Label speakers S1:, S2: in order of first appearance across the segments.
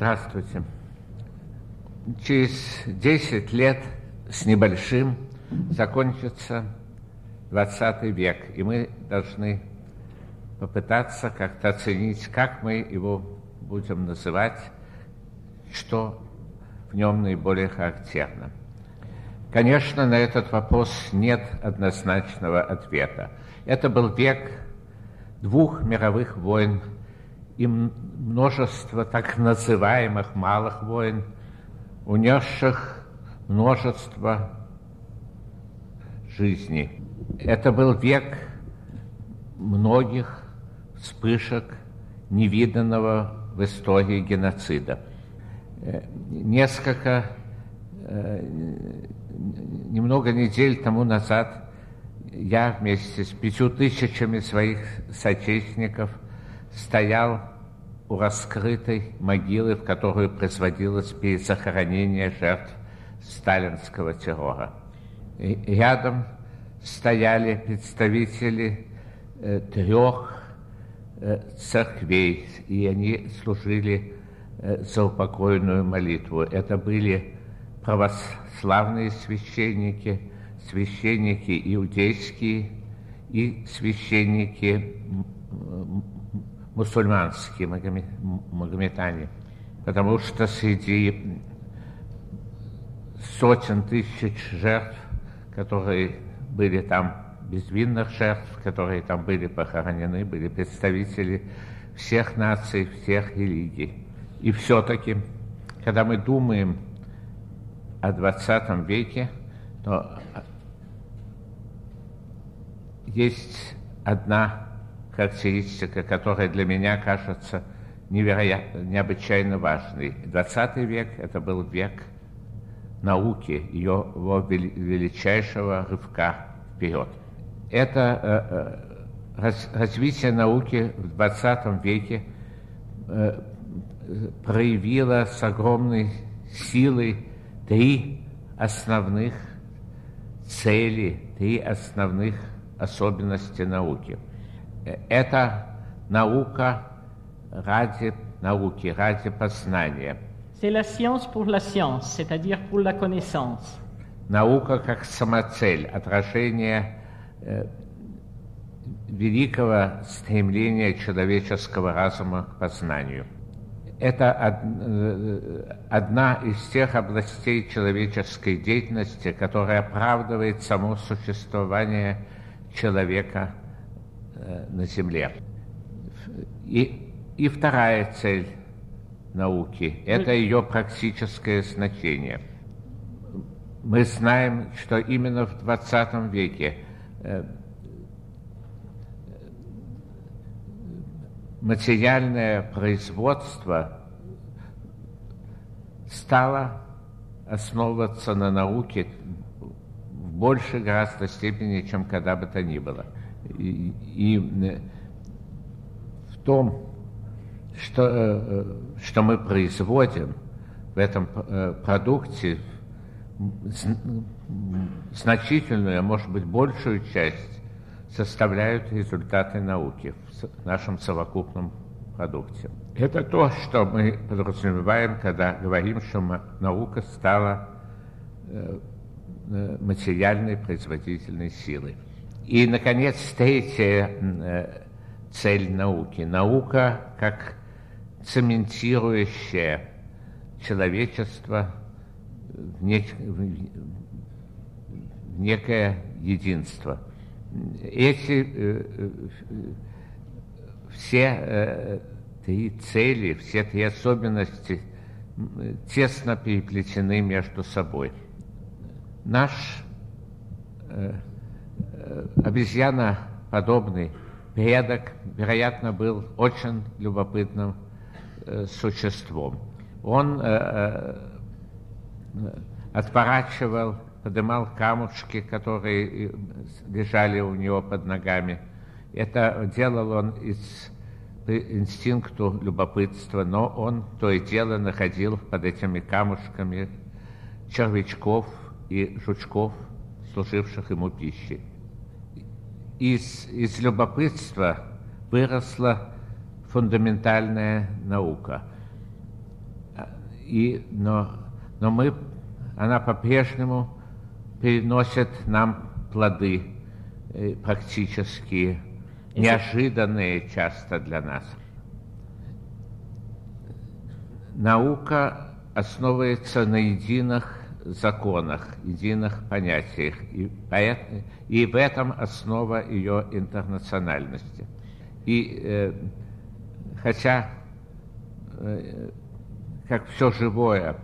S1: Здравствуйте. Через 10 лет с небольшим закончится 20 век, и мы должны попытаться как-то оценить, как мы его будем называть, что в нем наиболее характерно. Конечно, на этот вопрос нет однозначного ответа. Это был век двух мировых войн и множество так называемых малых войн, унесших множество жизней. Это был век многих вспышек невиданного в истории геноцида. Э, несколько, э, немного недель тому назад я вместе с пятью тысячами своих соотечественников стоял у раскрытой могилы, в которую производилось перезахоронение жертв сталинского террора. И рядом стояли представители э, трех э, церквей, и они служили э, за упокойную молитву. Это были православные священники, священники иудейские и священники мусульманские магометане, потому что среди сотен тысяч жертв, которые были там, безвинных жертв, которые там были похоронены, были представители всех наций, всех религий. И все-таки, когда мы думаем о 20 веке, то есть одна характеристика, которая для меня кажется невероятно, необычайно важной. 20 век – это был век науки, ее его величайшего рывка вперед. Это э, э, развитие науки в 20 веке э, проявило с огромной силой три основных цели, три основных особенности науки – это наука ради науки, ради познания.
S2: C'est la science pour la science, c'est-à-dire pour la connaissance.
S1: Наука как самоцель, отражение э, великого стремления человеческого разума к познанию. Это од, э, одна из тех областей человеческой деятельности, которая оправдывает само существование человека Э, на Земле. И, и вторая цель науки – это ее практическое значение. Мы знаем, что именно в 20 веке э, материальное производство стало основываться на науке в большей гораздо степени, чем когда бы то ни было – и, и э, в том, что, э, э, что мы производим в этом продукте, значительную, а может быть большую часть составляют результаты науки в нашем совокупном продукте. Это то, что мы подразумеваем, когда говорим, что наука стала материальной производительной силой. И, наконец, третья э, цель науки. Наука как цементирующая человечество в, нек... в некое единство. Эти э, э, все три цели, все три особенности тесно переплетены между собой. Наш обезьяноподобный предок, вероятно, был очень любопытным э, существом. Он э, отворачивал, поднимал камушки, которые лежали у него под ногами. Это делал он из инстинкту любопытства, но он то и дело находил под этими камушками червячков и жучков, служивших ему пищей из, из любопытства выросла фундаментальная наука. и, но, но мы, она по-прежнему переносит нам плоды э, практические, неожиданные часто для нас. Наука основывается на единых законах, единых понятиях, и, и в этом основа ее интернациональности. И э, хотя, э, как все живое,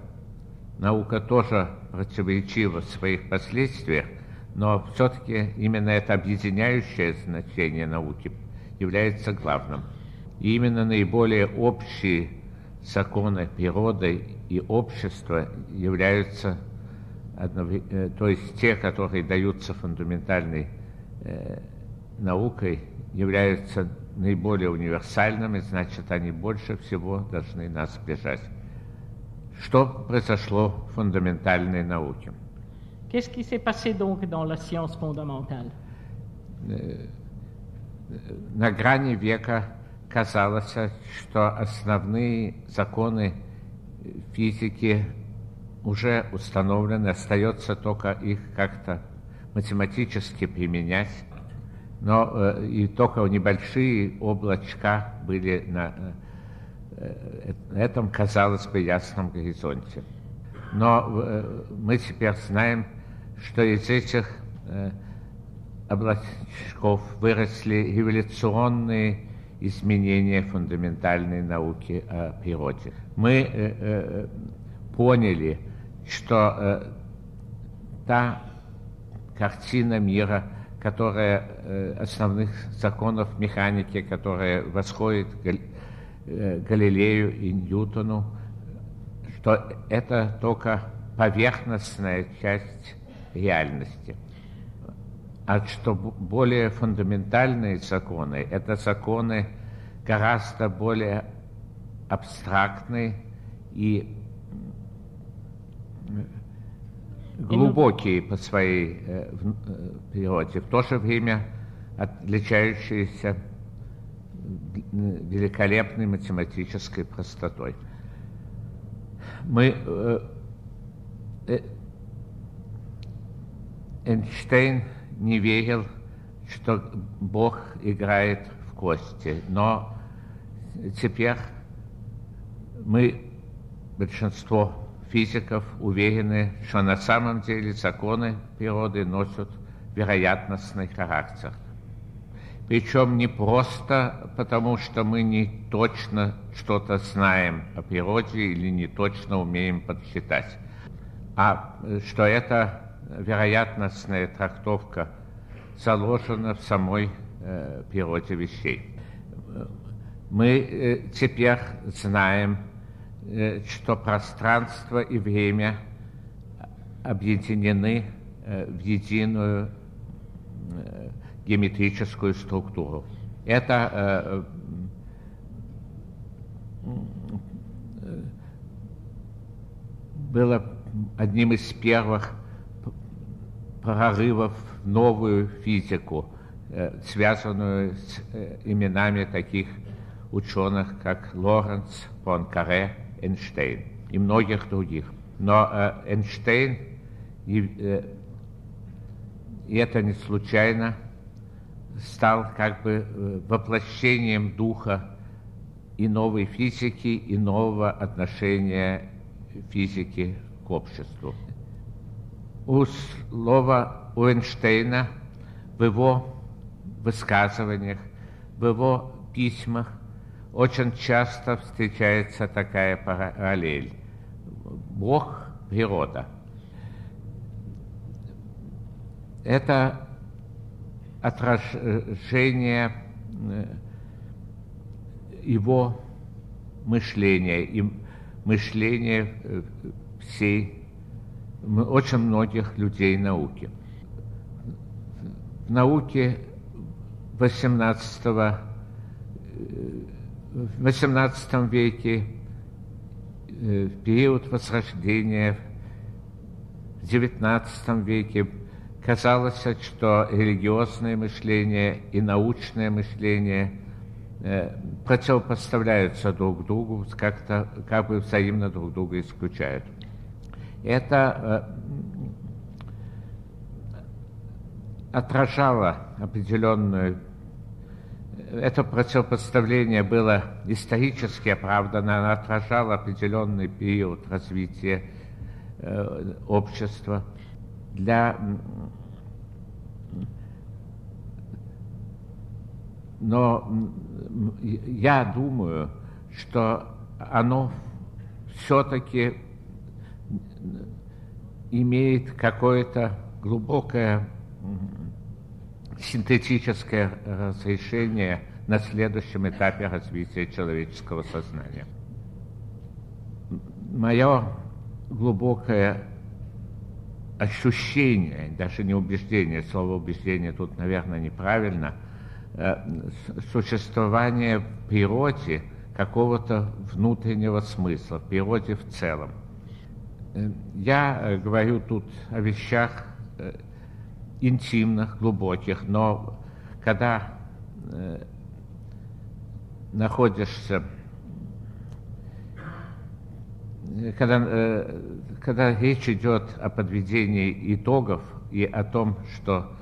S1: наука тоже противоречива в своих последствиях, но все-таки именно это объединяющее значение науки является главным. И именно наиболее общие законы природы и общества являются, то есть те, которые даются фундаментальной э, наукой, являются наиболее универсальными, значит, они больше всего должны нас сближать. Что произошло в фундаментальной науке?
S2: Qu'est-ce qui s'est passé donc dans la science fondamentale
S1: э, На грани века казалось, что основные законы физики уже установлены, остается только их как-то математически применять. Но э, и только небольшие облачка были на э, этом, казалось бы, ясном горизонте. Но э, мы теперь знаем, что из этих э, облачков выросли революционные изменения фундаментальной науки о природе. Мы э, э, поняли, что э, та картина мира, которая э, основных законов механики, которая восходит Гал, э, Галилею и Ньютону, что это только поверхностная часть реальности – а что более фундаментальные законы, это законы гораздо более абстрактные и глубокие по своей э, э, природе, в то же время отличающиеся великолепной математической простотой. Мы э, э, Эйнштейн не верил, что Бог играет в кости. Но теперь мы, большинство физиков, уверены, что на самом деле законы природы носят вероятностный характер. Причем не просто потому, что мы не точно что-то знаем о природе или не точно умеем подсчитать, а что это вероятностная трактовка заложена в самой э, природе вещей. Мы э, теперь знаем, что пространство и время объединены э, в единую э, геометрическую структуру. Это э, э, было одним из первых прорывов в новую физику, э, связанную с э, именами таких ученых, как Лоренц, Понкаре, Эйнштейн и многих других. Но э, Эйнштейн, и это не случайно, стал как бы воплощением духа и новой физики, и нового отношения физики к обществу у слова Уэйнштейна в его высказываниях, в его письмах очень часто встречается такая параллель. Бог – природа. Это отражение э, его мышления и мышления э, всей очень многих людей науки. В науке 18, в 18 веке, э, в период Возрождения, в 19 веке казалось, что религиозное мышление и научное мышление э, противопоставляются друг другу, как-то как бы взаимно друг друга исключают. Это отражало определенную это противопоставление было исторически оправдано, оно отражало определенный период развития э, общества. Для... Но я думаю, что оно все-таки имеет какое-то глубокое синтетическое разрешение на следующем этапе развития человеческого сознания. Мое глубокое ощущение, даже не убеждение, слово убеждение тут, наверное, неправильно, э, существование в природе какого-то внутреннего смысла, в природе в целом. Э, я э, говорю тут о вещах интимных, глубоких, но когда э, находишься, когда, э, когда речь идет о подведении итогов и о том, что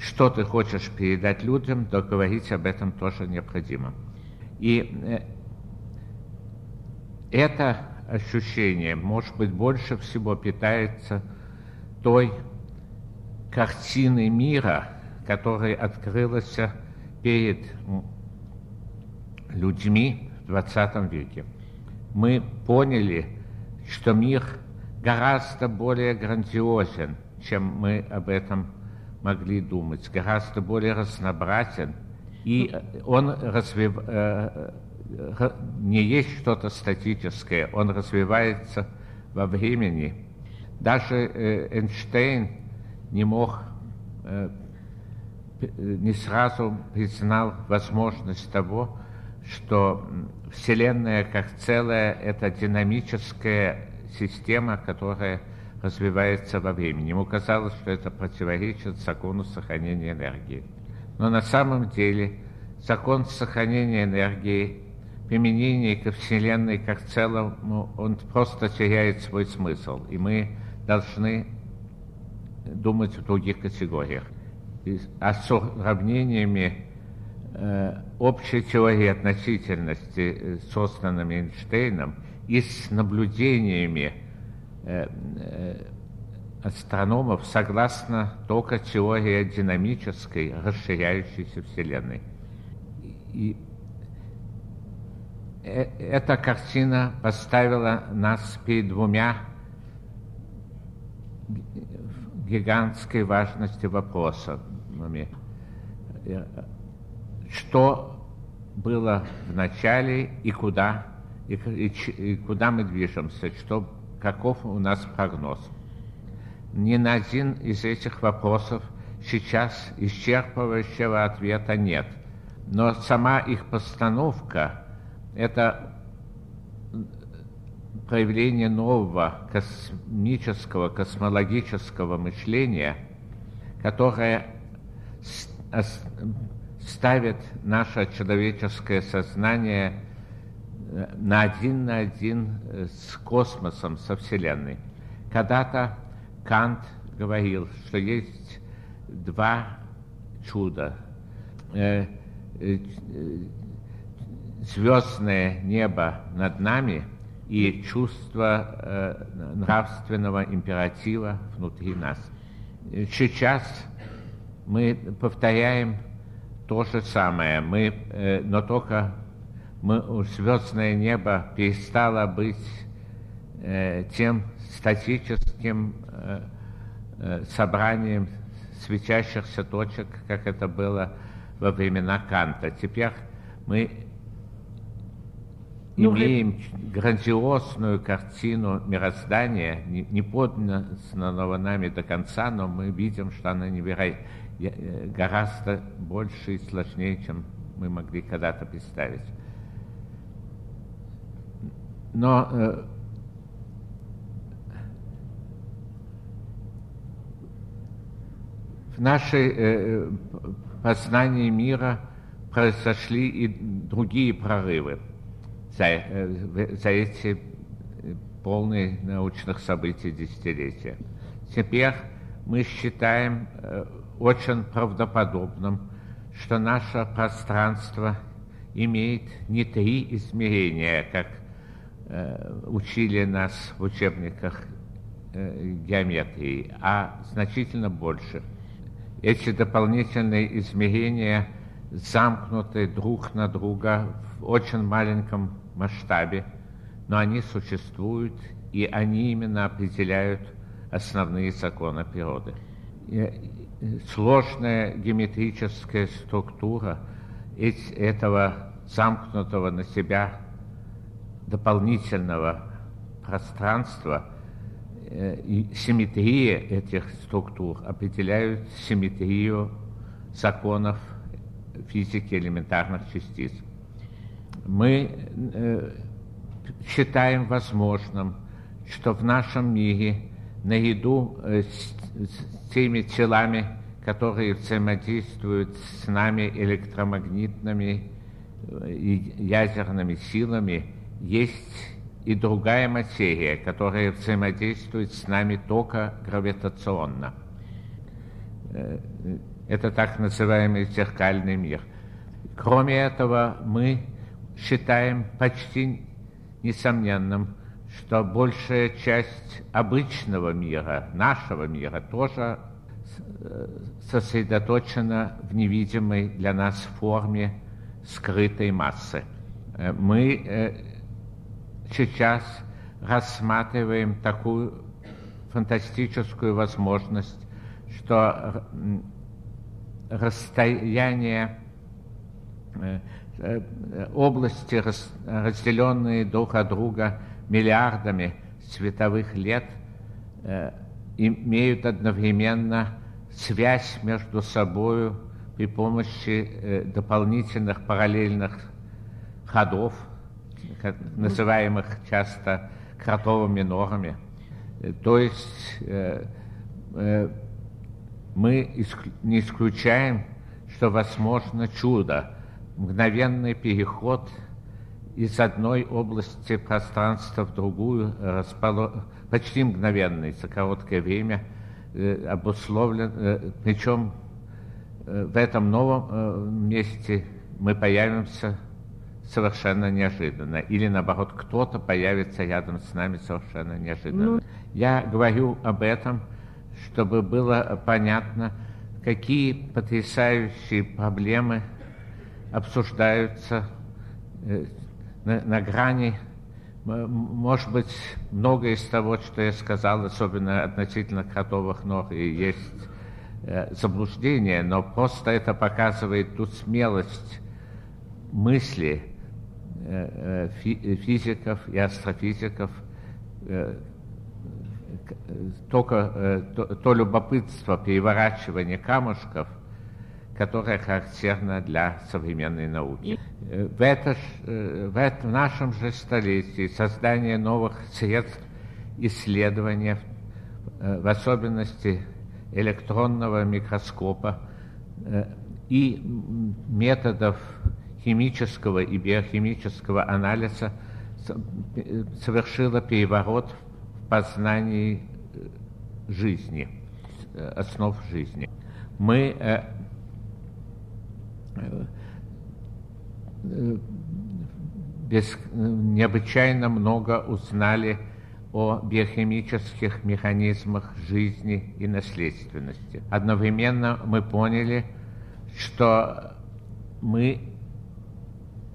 S1: что ты хочешь передать людям, то говорить об этом тоже необходимо. И э, это ощущение, может быть, больше всего питается той картины мира, которая открылась перед людьми в 20 веке. Мы поняли, что мир гораздо более грандиозен, чем мы об этом могли думать, гораздо более разнообразен, и он развив... Э, э, не есть что-то статическое, он развивается во времени. Даже э, Эйнштейн не мог, э, не сразу признал возможность того, что Вселенная как целая – это динамическая система, которая развивается во времени. Ему казалось, что это противоречит закону сохранения энергии. Но на самом деле закон сохранения энергии, применение ко Вселенной как целому, он просто теряет свой смысл. И мы должны думать в других категориях. А с сравнениями э, общей теории относительности, э, созданными Эйнштейном, и с наблюдениями э, э, астрономов согласно только теории динамической, расширяющейся Вселенной. И э, эта картина поставила нас перед двумя гигантской важности вопроса. Что было в начале и куда, и, и, и куда мы движемся, что, каков у нас прогноз. Ни на один из этих вопросов сейчас исчерпывающего ответа нет. Но сама их постановка – это проявление нового космического, космологического мышления, которое ставит наше человеческое сознание э, на один на один э, с космосом, со Вселенной. Когда-то Кант говорил, что есть два чуда. Э, звездное небо над нами – и чувство э, нравственного императива внутри нас. Сейчас мы повторяем то же самое, мы, э, но только мы, звездное небо перестало быть э, тем статическим э, э, собранием светящихся точек, как это было во времена Канта. Теперь мы имеем грандиозную картину мироздания, не, не нами до конца, но мы видим, что она невероятно, э, гораздо больше и сложнее, чем мы могли когда-то представить. Но э, в нашей э, познании мира произошли и другие прорывы за, за эти полные научных событий десятилетия. Теперь мы считаем очень правдоподобным, что наше пространство имеет не три измерения, как э, учили нас в учебниках э, геометрии, а значительно больше. Эти дополнительные измерения замкнуты друг на друга в очень маленьком масштабе, но они существуют, и они именно определяют основные законы природы сложная геометрическая структура этого замкнутого на себя дополнительного пространства э, и симметрия этих структур определяют симметрию законов физики элементарных частиц. Мы э, считаем возможным, что в нашем мире наряду э, с теми телами, которые взаимодействуют с нами электромагнитными э, и ядерными силами, есть и другая материя, которая взаимодействует с нами только гравитационно. Это так называемый зеркальный мир. Кроме этого, мы считаем почти несомненным, что большая часть обычного мира, нашего мира, тоже э, сосредоточена в невидимой для нас форме скрытой массы. Э, мы э, сейчас рассматриваем такую фантастическую возможность, что расстояние области, разделенные друг от друга миллиардами световых лет э, имеют одновременно связь между собой при помощи э, дополнительных параллельных ходов, называемых часто кротовыми норами. Э, то есть э, э, мы не исключаем, что возможно чудо, мгновенный переход – из одной области пространства в другую, располо... почти мгновенный, за короткое время, э, обусловлен, э, причем э, в этом новом месте мы появимся совершенно неожиданно. Или наоборот, кто-то появится рядом с нами совершенно неожиданно. Ну... Я говорю об этом, чтобы было понятно, какие потрясающие проблемы обсуждаются на, на грани, может быть, многое из того, что я сказал, особенно относительно кротовых ног, и есть э, заблуждение, но просто это показывает ту смелость мысли э, э, физиков и астрофизиков, только то, то любопытство переворачивания камушков, которое характерно для современной науки. Э, в, это, э, в, это, в нашем же столетии создание новых средств исследования, э, в особенности электронного микроскопа и методов химического и биохимического анализа совершило переворот в познании жизни, основ жизни. Мы без, необычайно много узнали о биохимических механизмах жизни и наследственности. Одновременно мы поняли, что мы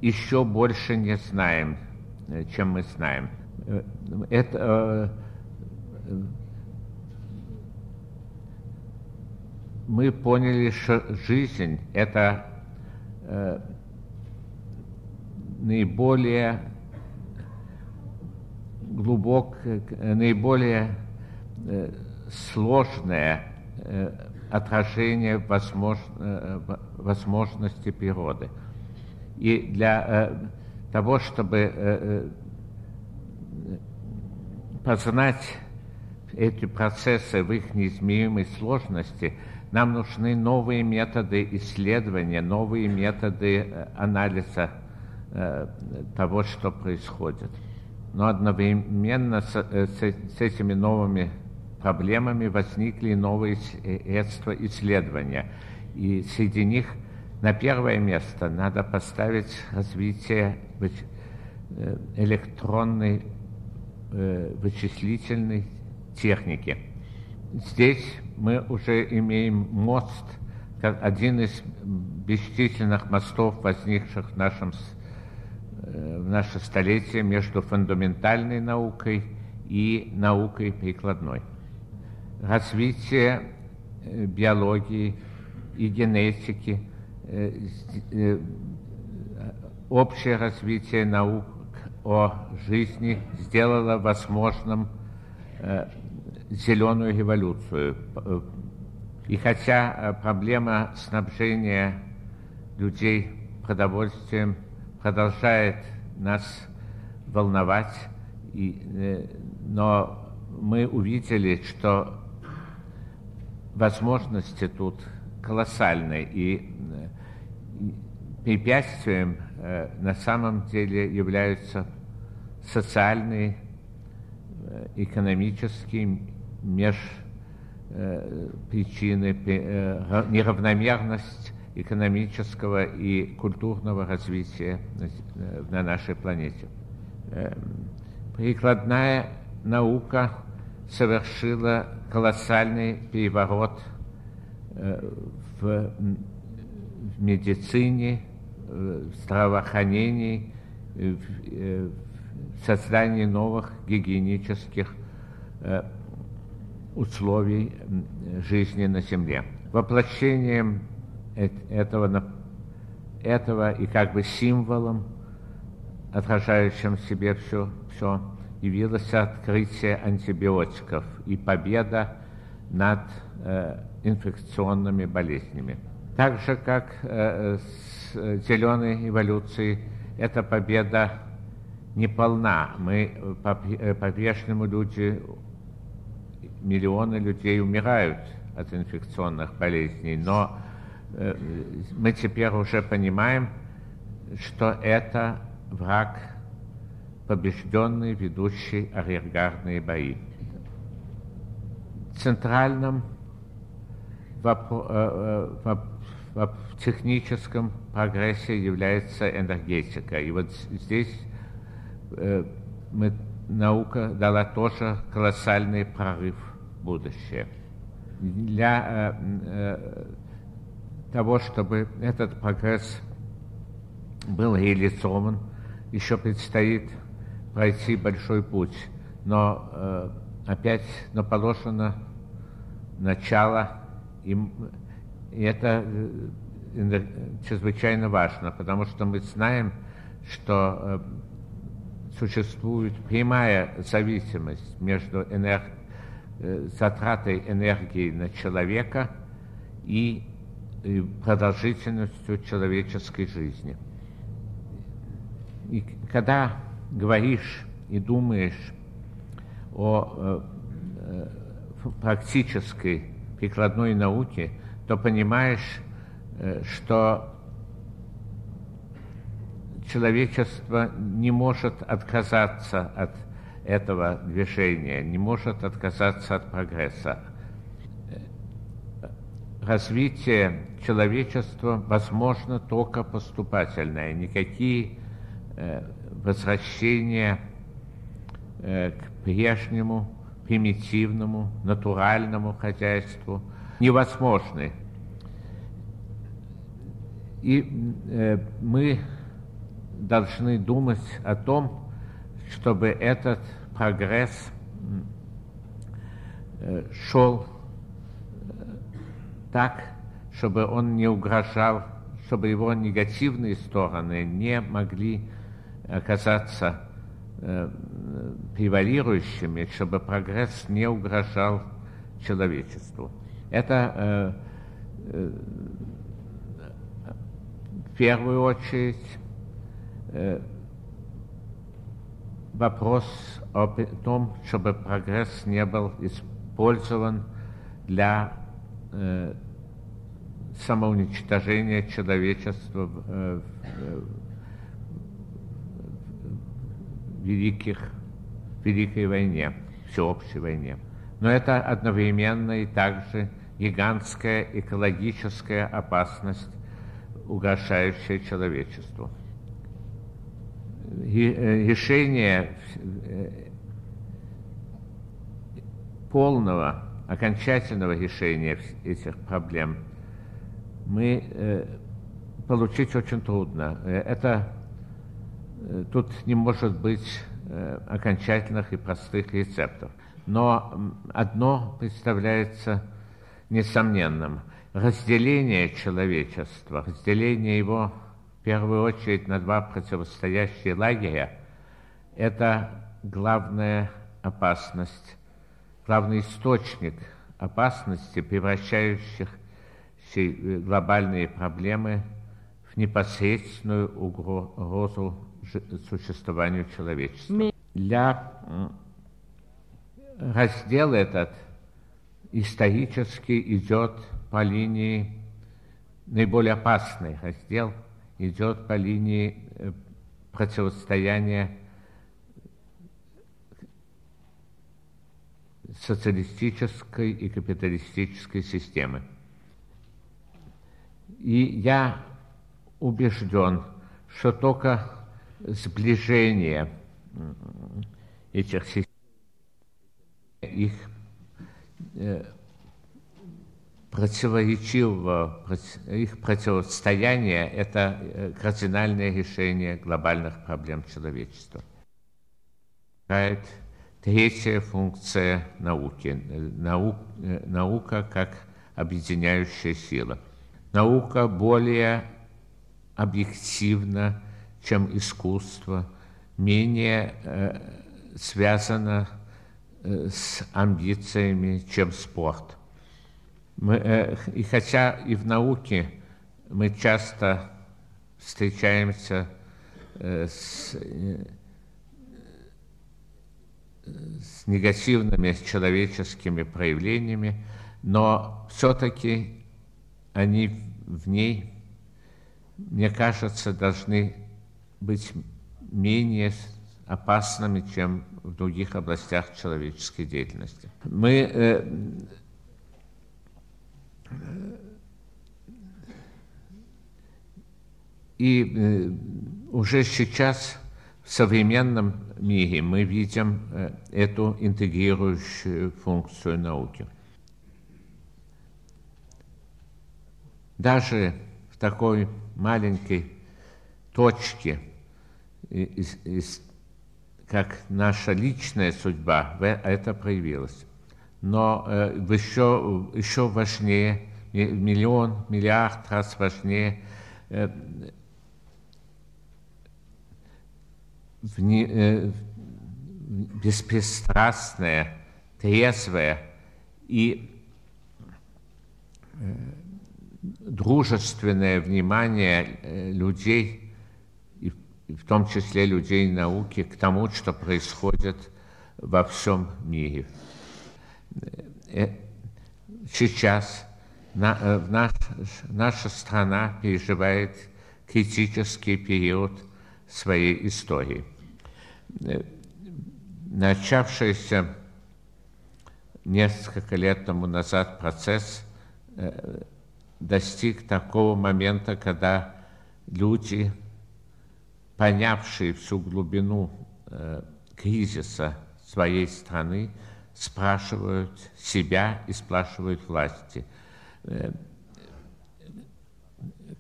S1: еще больше не знаем, чем мы знаем. Это, мы поняли, что жизнь – это э, наиболее глубокое, наиболее э, сложное э, отражение возмож, э, возможности природы. И для э, того, чтобы э, э познать эти процессы в их неизмеримой сложности, Нам нужны новые методы исследования, новые методы э, анализа э, того, что происходит. Но одновременно с, э, этими новыми проблемами возникли новые средства исследования. И среди них на первое место надо поставить развитие электронной вычислительной техники. Здесь мы уже имеем мост, как один из бесчисленных мостов, возникших в нашем э, в наше столетие между фундаментальной наукой и наукой прикладной. Развитие э, биологии и генетики, э, общее развитие наук о жизни сделало возможным зеленую революцию. И хотя э, проблема снабжения людей продовольствием продолжает нас волновать, и, э, но мы увидели, что возможности тут колоссальные, и э, препятствием на самом деле являются социальные, экономические меж э, причины э, неравномерность экономического и культурного развития на, э, на нашей планете. Э, прикладная наука совершила колоссальный переворот в, медицине, в здравоохранении, в, создании новых гигиенических условий жизни на Земле. Воплощением этого, этого и как бы символом, отражающим в себе все, все явилось открытие антибиотиков и победа над э, инфекционными болезнями. Так же, как э, с зеленой эволюцией, эта победа неполна. Мы по-прежнему люди миллионы людей умирают от инфекционных болезней, но э, мы теперь уже понимаем, что это враг побежденный, ведущий арьергардные бои. Центральным э, э, в, техническом прогрессе является энергетика. И вот здесь мы, наука дала тоже колоссальный прорыв – будущее. Для э, э, того, чтобы этот прогресс был реализован, еще предстоит пройти большой путь. Но э, опять но положено начало, и, и это э, чрезвычайно важно, потому что мы знаем, что э, существует прямая зависимость между энергией Э, затратой энергии на человека и продолжительностью человеческой жизни. И когда говоришь и думаешь о э, э, практической прикладной науке, то понимаешь, что человечество не может отказаться от этого движения, не может отказаться от прогресса. Развитие человечества возможно только поступательное, никакие э, возвращения э, к прежнему примитивному, натуральному хозяйству невозможны. И э, мы должны думать о том, чтобы этот прогресс э, шел э, так, чтобы он не угрожал, чтобы его негативные стороны не могли оказаться э, превалирующими, чтобы прогресс не угрожал человечеству. Это в первую очередь вопрос о том, чтобы прогресс не был использован для э, самоуничтожения человечества в, в, в великих, Великой войне, всеобщей войне. Но это одновременно и также гигантская экологическая опасность, угрожающая человечеству. Решение полного, окончательного решения этих проблем мы э, получить очень трудно. Это э, тут не может быть э, окончательных и простых рецептов. Но одно представляется несомненным. Разделение человечества, разделение его в первую очередь на два противостоящие лагеря, это главная опасность главный источник опасности, превращающих глобальные проблемы в непосредственную угрозу существованию человечества. Для раздел этот исторически идет по линии, наиболее опасный раздел идет по линии э, противостояния социалистической и капиталистической системы. И я убежден, что только сближение этих систем, их э, противоречивого, их противостояние – это э, кардинальное решение глобальных проблем человечества. Третья функция науки. Наук, наука как объединяющая сила. Наука более объективна, чем искусство, менее э, связана э, с амбициями, чем спорт. Мы, э, и хотя и в науке мы часто встречаемся э, с э, с негативными человеческими проявлениями, но все-таки они в ней, мне кажется, должны быть менее опасными, чем в других областях человеческой деятельности. Мы э, и э, уже сейчас в современном мире мы видим э, эту интегрирующую функцию науки. Даже в такой маленькой точке, как наша личная судьба, это проявилось. Но э, еще, еще важнее, миллион, миллиард раз важнее э, э, беспристрастное, трезвое и дружественное внимание людей, и в том числе людей науки, к тому, что происходит во всем мире. Сейчас на, наш, наша страна переживает критический период своей истории. Э, начавшийся несколько лет тому назад процесс э, достиг такого момента, когда люди, понявшие всю глубину э, кризиса своей страны, спрашивают себя и спрашивают власти,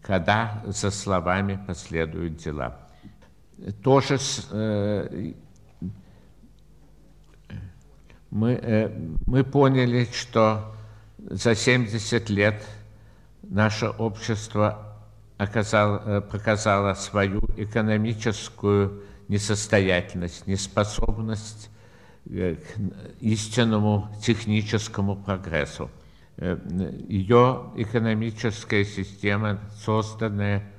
S1: когда за словами последуют дела. Тоже э, мы, э, мы поняли, что за 70 лет наше общество оказало, э, показало свою экономическую несостоятельность, неспособность к истинному техническому прогрессу. Ее экономическая система, созданная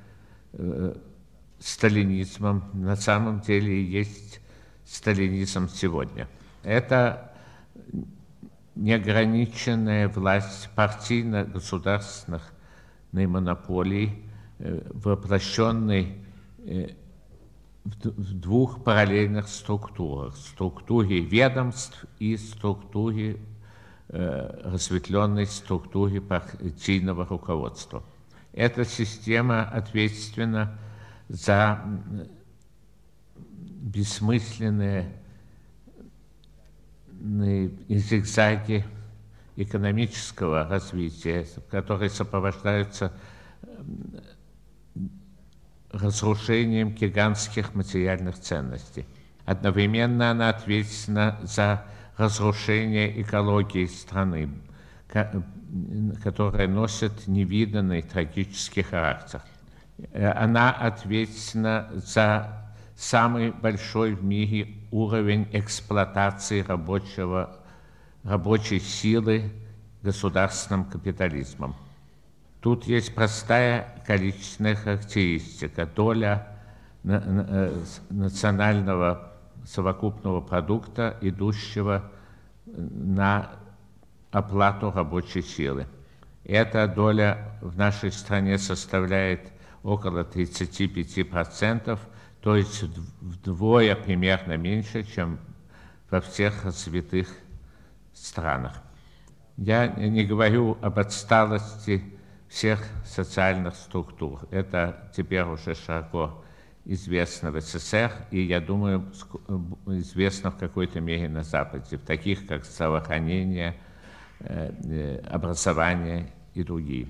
S1: сталинизмом на самом деле есть сталинизм сегодня. Это неограниченная власть партийно-государственных монополии, воплощенной в двух параллельных структурах. Структуре ведомств и структуре, разветвленной структуре партийного руководства. Эта система ответственна за бессмысленные зигзаги экономического развития, которые сопровождаются разрушением гигантских материальных ценностей. Одновременно она ответственна за разрушение экологии страны, которая носит невиданный трагический характер. Она ответственна за самый большой в мире уровень эксплуатации рабочего, рабочей силы государственным капитализмом. Тут есть простая количественная характеристика. Доля э, национального совокупного продукта, идущего на оплату рабочей силы. Эта доля в нашей стране составляет около 35%, то есть вдвое примерно меньше, чем во всех развитых странах. Я не говорю об отсталости всех социальных структур. Это теперь уже широко известно в СССР, и, я думаю, известно в какой-то мере на Западе, в таких как здравоохранение, э, э, образование и другие.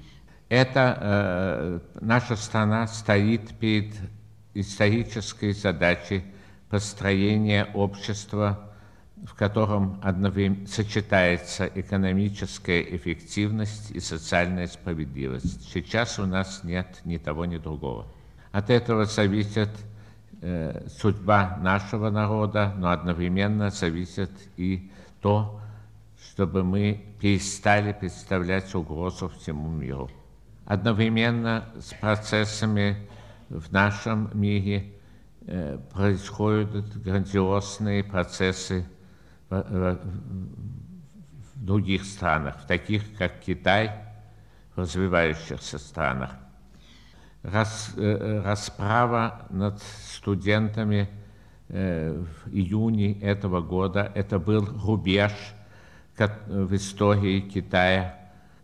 S1: Это э, наша страна стоит перед исторической задачей построения общества, в котором одновременно сочетается экономическая эффективность и социальная справедливость. Сейчас у нас нет ни того, ни другого. От этого зависит э, судьба нашего народа, но одновременно зависит и то, чтобы мы перестали представлять угрозу всему миру. Одновременно с процессами в нашем мире э, происходят грандиозные процессы в, в, в других странах, в таких как Китай, в развивающихся странах. Рас, э, расправа над студентами э, в июне этого года – это был рубеж в истории Китая,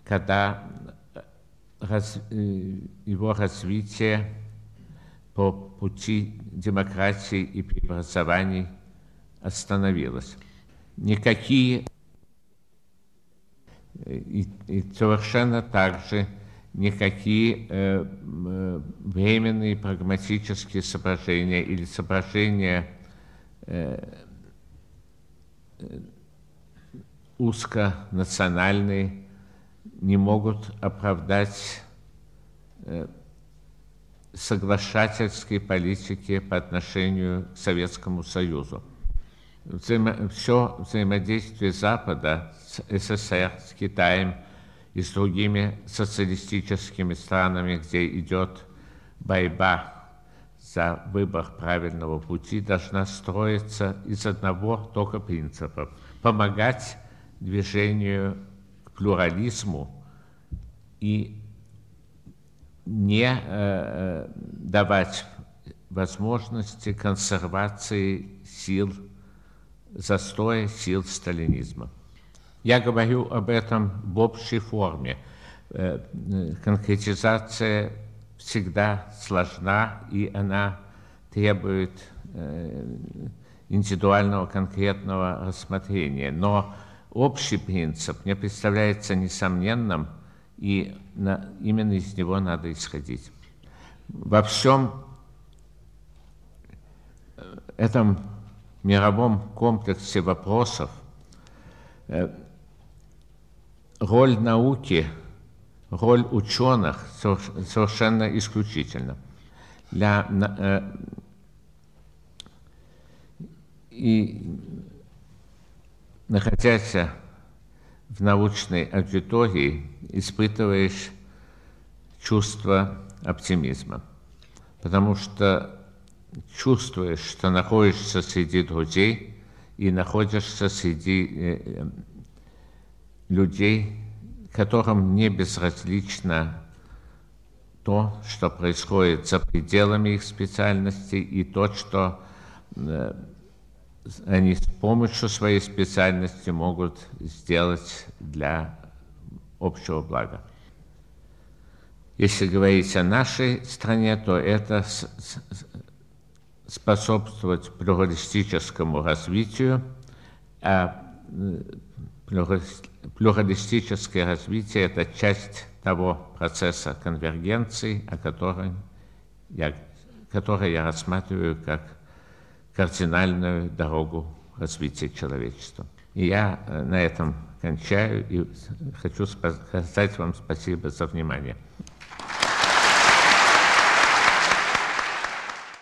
S1: когда раз, его развитие по пути демократии и преобразований остановилась. Никакие и, и совершенно также никакие э, э, временные прагматические соображения или соображения э, узконациональные не могут оправдать э, соглашательской политики по отношению к Советскому Союзу. Взаимо, все взаимодействие Запада с СССР, с Китаем и с другими социалистическими странами, где идет борьба за выбор правильного пути, должна строиться из одного только принципа – помогать движению к плюрализму и не э, э, давать возможности консервации сил, застоя сил сталинизма. Я говорю об этом в общей форме. Э, конкретизация всегда сложна, и она требует индивидуального конкретного рассмотрения. Но общий принцип мне представляется несомненным – и на, именно из него надо исходить. Во всем э, этом мировом комплексе вопросов э, роль науки, роль ученых совершенно исключительна. Для, э, и находясь в научной аудитории испытываешь чувство оптимизма, потому что чувствуешь, что находишься среди друзей и находишься среди э, э, людей, которым не безразлична то, что происходит за пределами их специальности, и то, что э, они с помощью своей специальности могут сделать для общего блага. Если говорить о нашей стране, то это способствовать плюралистическому развитию, а плюралистическое развитие – это часть того процесса конвергенции, о котором я, который я рассматриваю как кардинальную дорогу развития человечества. И я на этом кончаю и хочу сказать вам спасибо за внимание.